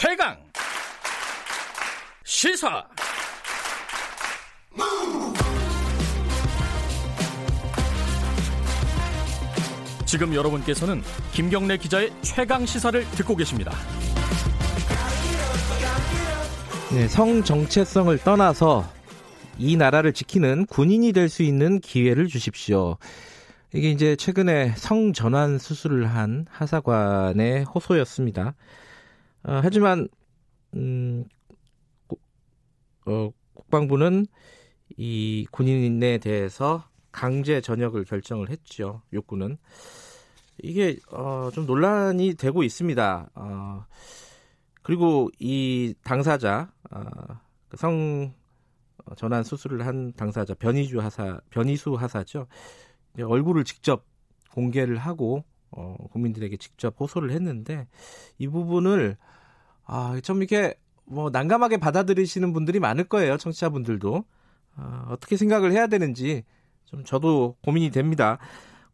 최강 시사 지금 여러분께서는 김경래 기자의 최강 시사를 듣고 계십니다. 네, 성 정체성을 떠나서 이 나라를 지키는 군인이 될 수 있는 기회를 주십시오. 이게 이제 최근에 성 전환 수술을 한 하사관의 호소였습니다. 어, 하지만 음, 어, 국방부는 이 군인에 대해서 강제 전역을 결정을 했죠. 욕구는 이게 어, 좀 논란이 되고 있습니다. 어, 그리고 이 당사자 어, 그성 전환 수술을 한 당사자 변희주 하사 변희수 하사죠. 얼굴을 직접 공개를 하고 어, 국민들에게 직접 호소를 했는데 이 부분을 아, 좀 이렇게 뭐 난감하게 받아들이시는 분들이 많을 거예요. 청취자분들도 아, 어떻게 생각을 해야 되는지 좀 저도 고민이 됩니다.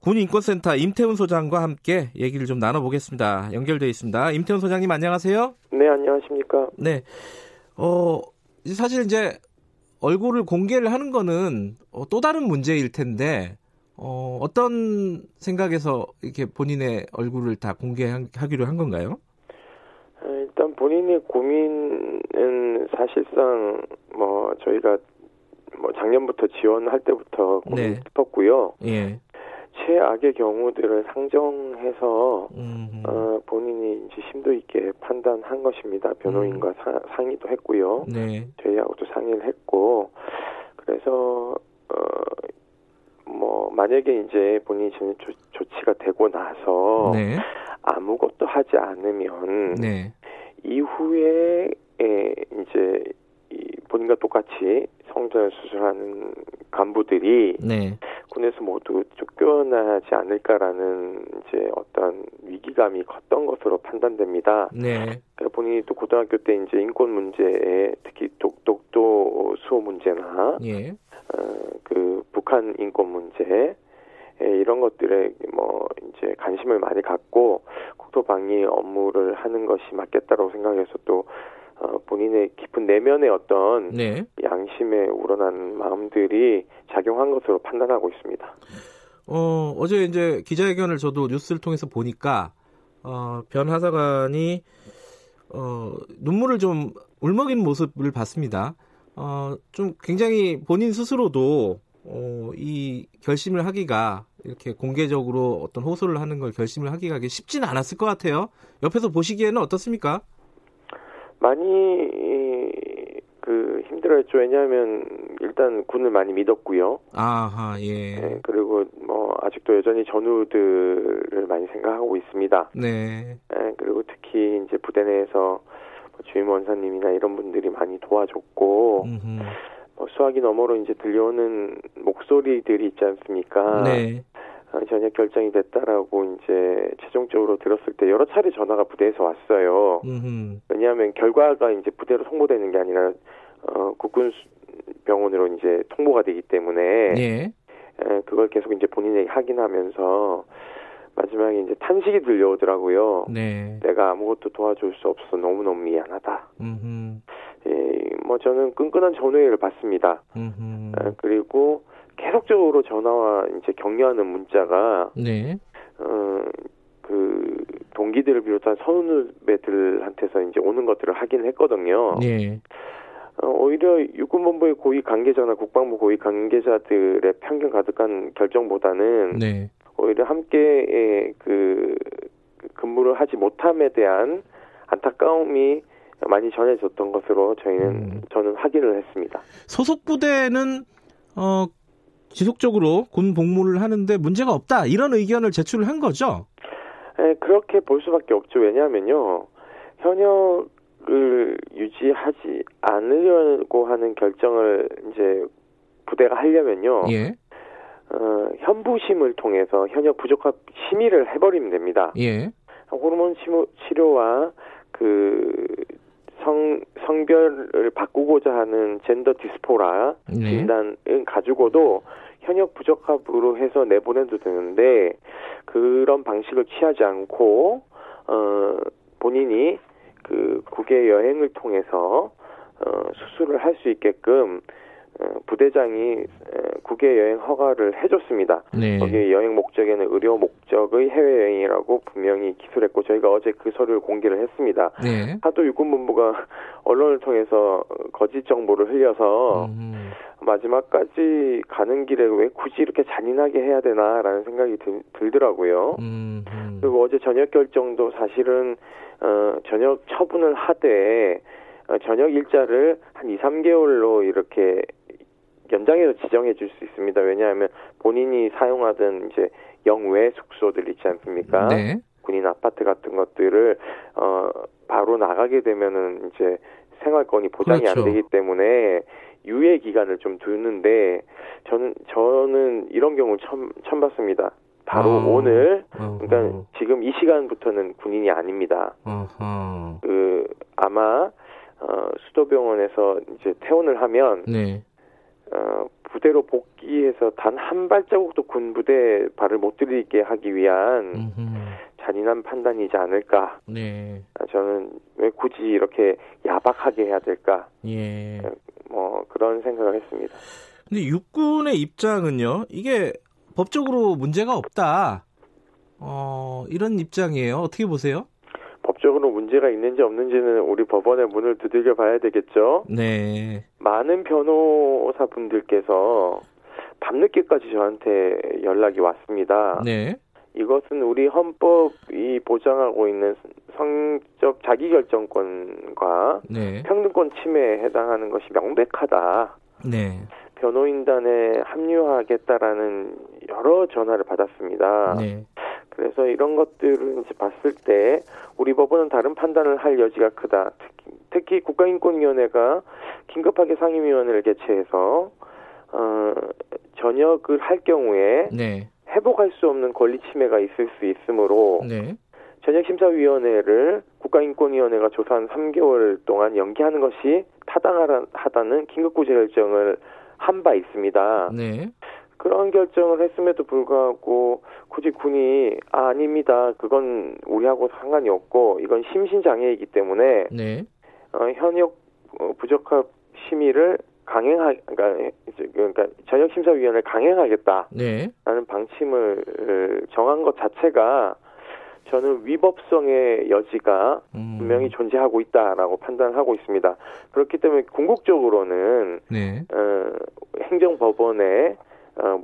군인권센터 임태훈 소장과 함께 얘기를 좀 나눠보겠습니다. 연결되어 있습니다. 임태훈 소장님 안녕하세요. 네, 안녕하십니까. 네. 어, 사실 이제 얼굴을 공개를 하는 거는 어, 또 다른 문제일 텐데, 어, 어떤 생각에서 이렇게 본인의 얼굴을 다 공개하기로 한 건가요? 어, 일단 본인의 고민은 사실상 뭐 저희가 뭐 작년부터 지원할 때부터 고민. 네. 예. 최악의 경우들을 상정해서 어, 본인이 이제 심도 있게 판단한 것입니다. 변호인과 음. 사, 상의도 했고요. 네. 저희하고도 상의를 했고 그래서 어, 뭐 만약에 이제 본인이 전 조, 조치가 되고 나서 네. 아무것도 하지 않으면 네. 이후에 에, 이제 이 본인과 똑같이 성전 수술하는 간부들이 네. 군에서 모두 쫓겨나지 않을까라는 이제 어떤 위기감이 컸던 것으로 판단됩니다. 네. 본인이 또 고등학교 때 이제 인권 문제에 특히 독도 수호 문제나 예. 어, 그 북한 인권 문제 이런 것들에 뭐 이제 관심을 많이 갖고 국토 방위 업무를 하는 것이 맞겠다라고 생각해서 또 어, 본인의 깊은 내면의 어떤 네. 양심에 우러난 마음들이 작용한 것으로 판단하고 있습니다. 어, 어제 이제 기자회견을 저도 뉴스를 통해서 보니까 어, 변 하사관이 어, 눈물을 좀 울먹이는 모습을 봤습니다. 어, 좀 굉장히 본인 스스로도 어, 이 결심을 하기가 이렇게 공개적으로 어떤 호소를 하는 걸 결심을 하기가 쉽지는 않았을 것 같아요. 옆에서 보시기에는 어떻습니까? 많이 그 힘들었죠. 왜냐하면 일단 군을 많이 믿었고요. 아하 예. 네, 그리고 뭐 아직도 여전히 전우들을 많이 생각하고 있습니다. 네. 네 그리고 특히 이제 부대 내에서 뭐 주임 원사님이나 이런 분들이 많이 도와줬고 뭐 수학이 너머로 이제 들려오는 목소리들이 있지 않습니까? 네. 어, 전역 결정이 됐다라고 이제 최종적으로 들었을 때 여러 차례 전화가 부대에서 왔어요. 음흠. 왜냐하면 결과가 이제 부대로 통보되는 게 아니라 어, 국군 병원으로 이제 통보가 되기 때문에 예. 에, 그걸 계속 이제 본인에게 확인하면서 마지막에 이제 탄식이 들려오더라고요. 네. 내가 아무것도 도와줄 수 없어 너무 너무 미안하다. 음흠. 예, 뭐 저는 끈끈한 전화를 받습니다. 에, 그리고 계속적으로 전화와 이제 격려하는 문자가 네. 어, 그 동기들을 비롯한 선후배들한테서 이제 오는 것들을 하긴 했거든요. 네. 어, 오히려 육군본부의 고위 관계자나 국방부 고위 관계자들의 편견 가득한 결정보다는 네. 오히려 함께 그 근무를 하지 못함에 대한 안타까움이 많이 전해졌던 것으로 저희는 음. 저는 확인을 했습니다. 소속 부대는 어 지속적으로 군 복무를 하는데 문제가 없다 이런 의견을 제출을 한 거죠. 네, 그렇게 볼 수밖에 없죠. 왜냐하면요 현역을 유지하지 않으려고 하는 결정을 이제 부대가 하려면요. 예. 어, 현부심을 통해서 현역 부족합 심의를 해버리면 됩니다. 예. 호르몬 치료와 그 성, 성별을 바꾸고자 하는 젠더 디스포라 네. 진단을 가지고도 현역 부적합으로 해서 내보내도 되는데 그런 방식을 취하지 않고 어 본인이 그 국외 여행을 통해서 어, 수술을 할 수 있게끔 어, 부대장이 국외 여행 허가를 해줬습니다. 네. 거기 여행 목적에는 의료 목적의 해외 여행이라고 분명히 기술했고 저희가 어제 그 서류를 공개를 했습니다. 네. 하도 육군본부가 언론을 통해서 거짓 정보를 흘려서 음. 마지막까지 가는 길에 왜 굳이 이렇게 잔인하게 해야 되나라는 생각이 들, 더라고요 음. 음. 그리고 어제 저녁 결정도 사실은 어, 저녁 처분을 하되 어, 저녁 일자를 한 2, 3개월로 이렇게 연장해서 지정해 줄 수 있습니다. 왜냐하면 본인이 사용하던 이제 영외 숙소들 있지 않습니까? 네. 군인 아파트 같은 것들을 어 바로 나가게 되면은 이제 생활권이 보장이 그렇죠. 안 되기 때문에 유예 기간을 좀 두는데 저는 저는 이런 경우 처음 처음 봤습니다. 바로 어, 오늘 그러니까 어, 지금 이 시간부터는 군인이 아닙니다. 어, 그 아마 어, 수도병원에서 이제 퇴원을 하면 네. 어, 부대로 복귀해서 단 한 발자국도 군 부대에 발을 못 들이게 하기 위한 음흠. 잔인한 판단이지 않을까. 네. 아, 저는 왜 굳이 이렇게 야박하게 해야 될까. 예. 뭐 그런 생각을 했습니다. 근데 육군의 입장은요. 이게 법적으로 문제가 없다. 어, 이런 입장이에요. 어떻게 보세요? 법적으로 문제가 있는지 없는지는 우리 법원의 문을 두들겨 봐야 되겠죠. 네. 많은 변호사 분들께서 밤늦게까지 저한테 연락이 왔습니다. 네. 이것은 우리 헌법이 보장하고 있는 성적 자기결정권과 네. 평등권 침해에 해당하는 것이 명백하다. 네. 변호인단에 합류하겠다라는 여러 전화를 받았습니다. 네. 그래서 이런 것들을 이제 봤을 때 우리 법원은 다른 판단을 할 여지가 크다. 특히, 특히 국가인권위원회가 긴급하게 상임위원회를 개최해서 어, 전역을 할 경우에 네. 회복할 수 없는 권리 침해가 있을 수 있으므로 네. 전역심사위원회를 국가인권위원회가 조사한 3개월 동안 연기하는 것이 타당하다는 긴급구제 결정을 한 바 있습니다. 네. 그런 결정을 했음에도 불구하고 굳이 군이 아, 아닙니다. 그건 우리하고 상관이 없고 이건 심신장애이기 때문에 네. 어, 현역 어, 부적합 심의를 강행하 그러니까 그러니까 전역 심사위원회를 강행하겠다라는 네. 방침을 정한 것 자체가 저는 위법성의 여지가 음. 분명히 존재하고 있다라고 판단하고 있습니다. 그렇기 때문에 궁극적으로는 네. 어, 행정법원에 어,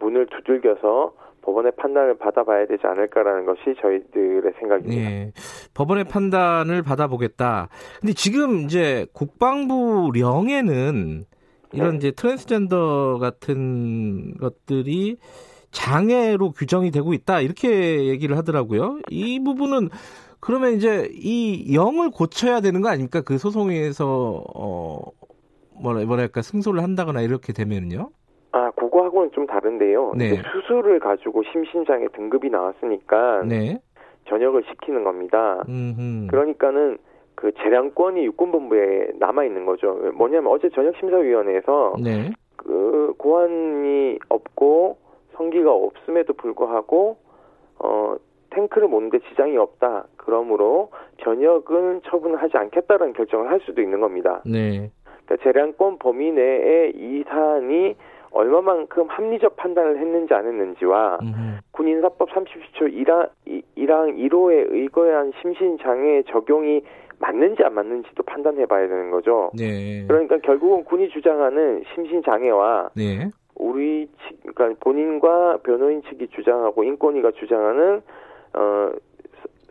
문을 두들겨서 법원의 판단을 받아봐야 되지 않을까라는 것이 저희들의 생각입니다. 네. 법원의 판단을 받아보겠다. 근데 지금 이제 국방부령에는 이런 네. 이제 트랜스젠더 같은 것들이 장애로 규정이 되고 있다 이렇게 얘기를 하더라고요. 이 부분은 그러면 이제 이 영을 고쳐야 되는 거 아닙니까? 그 소송에서 어 뭐랄까 승소를 한다거나 이렇게 되면요. 아, 그거하고는 좀 다른데요. 네. 수술을 가지고 심신장애 등급이 나왔으니까 네. 전역을 시키는 겁니다. 음흠. 그러니까는 그 재량권이 육군본부에 남아 있는 거죠. 뭐냐면 어제 전역심사위원회에서 네. 그 고환이 없고 성기가 없음에도 불구하고 어 탱크를 모는데 지장이 없다. 그러므로 전역은 처분하지 않겠다라는 결정을 할 수도 있는 겁니다. 네. 그러니까 재량권 범위 내에 이 사안이 얼마만큼 합리적 판단을 했는지 안 했는지와 음흠. 군인사법 30조 1항, 1항 1호에 의거한 심신장애 적용이 맞는지 안 맞는지도 판단해 봐야 되는 거죠. 네. 그러니까 결국은 군이 주장하는 심신장애와 네. 우리 측, 그러니까 본인과 변호인 측이 주장하고 인권위가 주장하는 어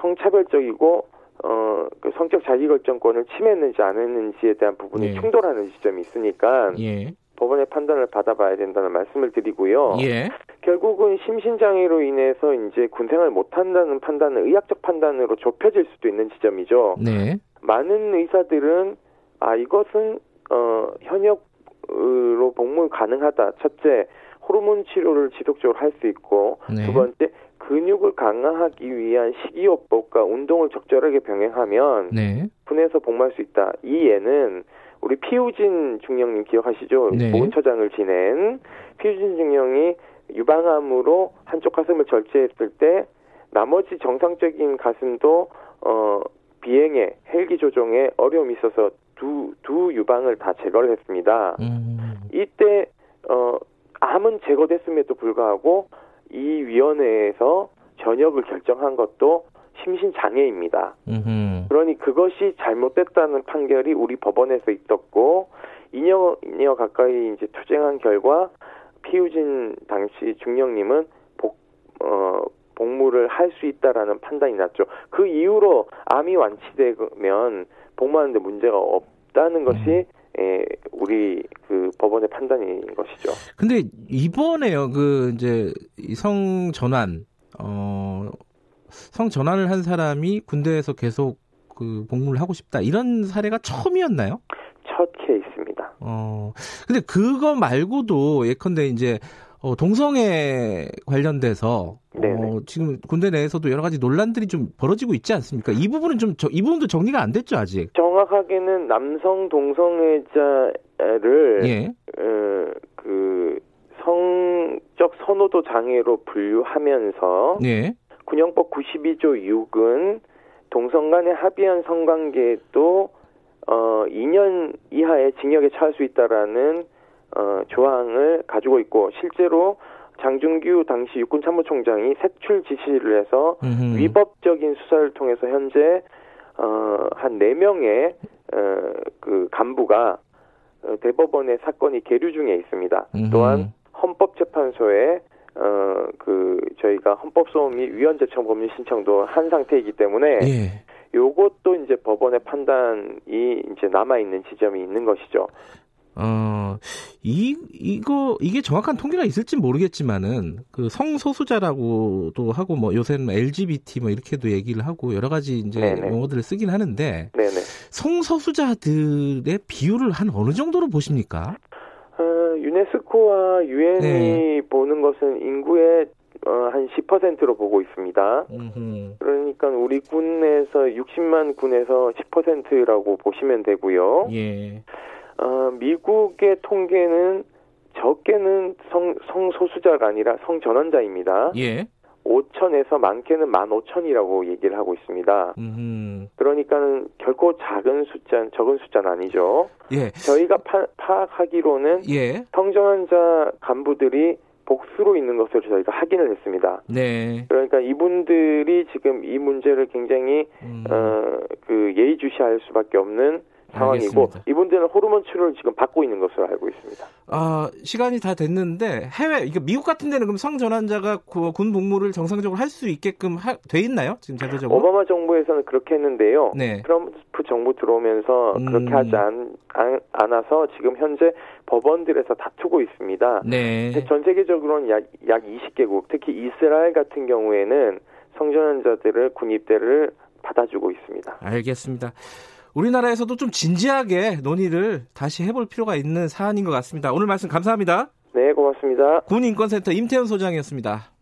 성차별적이고 어, 그 성적 자기결정권을 침해했는지 안 했는지에 대한 부분이 예. 충돌하는 지점이 있으니까 예. 법원의 판단을 받아봐야 된다는 말씀을 드리고요. 예. 결국은 심신장애로 인해서 이제 군생활 못한다는 판단은 의학적 판단으로 좁혀질 수도 있는 지점이죠. 네. 많은 의사들은 아 이것은 어 현역으로 복무 가능하다. 첫째 호르몬 치료를 지속적으로 할 수 있고 네. 두 번째 근육을 강화하기 위한 식이요법과 운동을 적절하게 병행하면 네. 군에서 복무할 수 있다. 이 예는 우리 피우진 중령님 기억하시죠? 네. 보훈처장을 지낸 피우진 중령이 유방암으로 한쪽 가슴을 절제했을 때 나머지 정상적인 가슴도 어 비행에 헬기 조종에 어려움이 있어서 두, 두 유방을 다 제거를 했습니다. 음. 이때, 어, 암은 제거됐음에도 불구하고 이 위원회에서 전역을 결정한 것도 심신장애입니다. 음흠. 그러니 그것이 잘못됐다는 판결이 우리 법원에서 있었고 2년, 2년 가까이 이제 투쟁한 결과 피우진 당시 중령님은 복, 어, 복무를 할 수 있다라는 판단이 났죠. 그 이후로 암이 완치되면 복무하는데 문제가 없다는 것이 예, 우리 그 법원의 판단인 것이죠. 근데 이번에요, 그 이제 이성 전환, 어, 성 전환을 한 사람이 군대에서 계속 그 복무를 하고 싶다 이런 사례가 처음이었나요? 첫 케이스입니다. 어, 근데 그거 말고도 예컨대 이제 어, 동성애 관련돼서. 어, 지금 군대 내에서도 여러 가지 논란들이 좀 벌어지고 있지 않습니까? 이 부분은 좀 이 부분도 정리가 안 됐죠 아직. 정확하게는 남성 동성애자를 예. 어, 그 성적 선호도 장애로 분류하면서 예. 군형법 92조 6은 동성 간의 합의한 성관계도 어 2년 이하의 징역에 처할 수 있다라는 어 조항을 가지고 있고 실제로 장준규 당시 육군 참모총장이 색출 지시를 해서 음흠. 위법적인 수사를 통해서 현재 어한 4명의 어그 간부가 어, 대법원의 사건이 계류 중에 있습니다. 음흠. 또한 헌법재판소에 어 그 저희가 헌법소원 및 위헌 제청 법률 신청도 한 상태이기 때문에 예. 요것도 이제 법원의 판단이 이제 남아 있는 지점이 있는 것이죠. 어, 이, 이거, 이게 정확한 통계가 있을지 모르겠지만은, 그 성소수자라고도 하고, 뭐, 요새는 LGBT 뭐, 이렇게도 얘기를 하고, 여러 가지 이제 네네. 용어들을 쓰긴 하는데, 네네. 성소수자들의 비율을 한 어느 정도로 보십니까? 어, 유네스코와 유엔이 네. 보는 것은 인구의 어, 한 10%로 보고 있습니다. 음흠. 그러니까 우리 군에서 60만 군에서 10%라고 보시면 되고요. 예. 어, 미국의 통계는 적게는 성, 성소수자가 아니라 성전환자입니다. 예. 5천에서 많게는 15,000이라고 얘기를 하고 있습니다. 음흠. 그러니까는 결코 작은 숫자, 적은 숫자는 아니죠. 예. 저희가 파, 파악하기로는 예. 성전 환자 간부들이 복수로 있는 것을 저희가 확인을 했습니다. 네. 그러니까 이분들이 지금 이 문제를 굉장히 음. 어, 그 예의주시할 수밖에 없는 상황이고 알겠습니다. 이분들은 호르몬 치료를 지금 받고 있는 것으로 알고 있습니다. 아, 시간이 다 됐는데, 해외, 이거 미국 같은 데는 그럼 성전환자가 그 군 복무를 정상적으로 할 수 있게끔 하, 돼 있나요? 지금 제도적으로? 오바마 정부에서는 그렇게 했는데요. 네. 트럼프 정부 들어오면서 음. 그렇게 하지 않, 안, 않아서 지금 현재 법원들에서 다투고 있습니다. 네. 전 세계적으로는 약, 약 20개국, 특히 이스라엘 같은 경우에는 성전환자들을 군 입대를 받아주고 있습니다. 알겠습니다. 우리나라에서도 좀 진지하게 논의를 다시 해볼 필요가 있는 사안인 것 같습니다. 오늘 말씀 감사합니다. 네, 고맙습니다. 군인권센터 임태훈 소장이었습니다.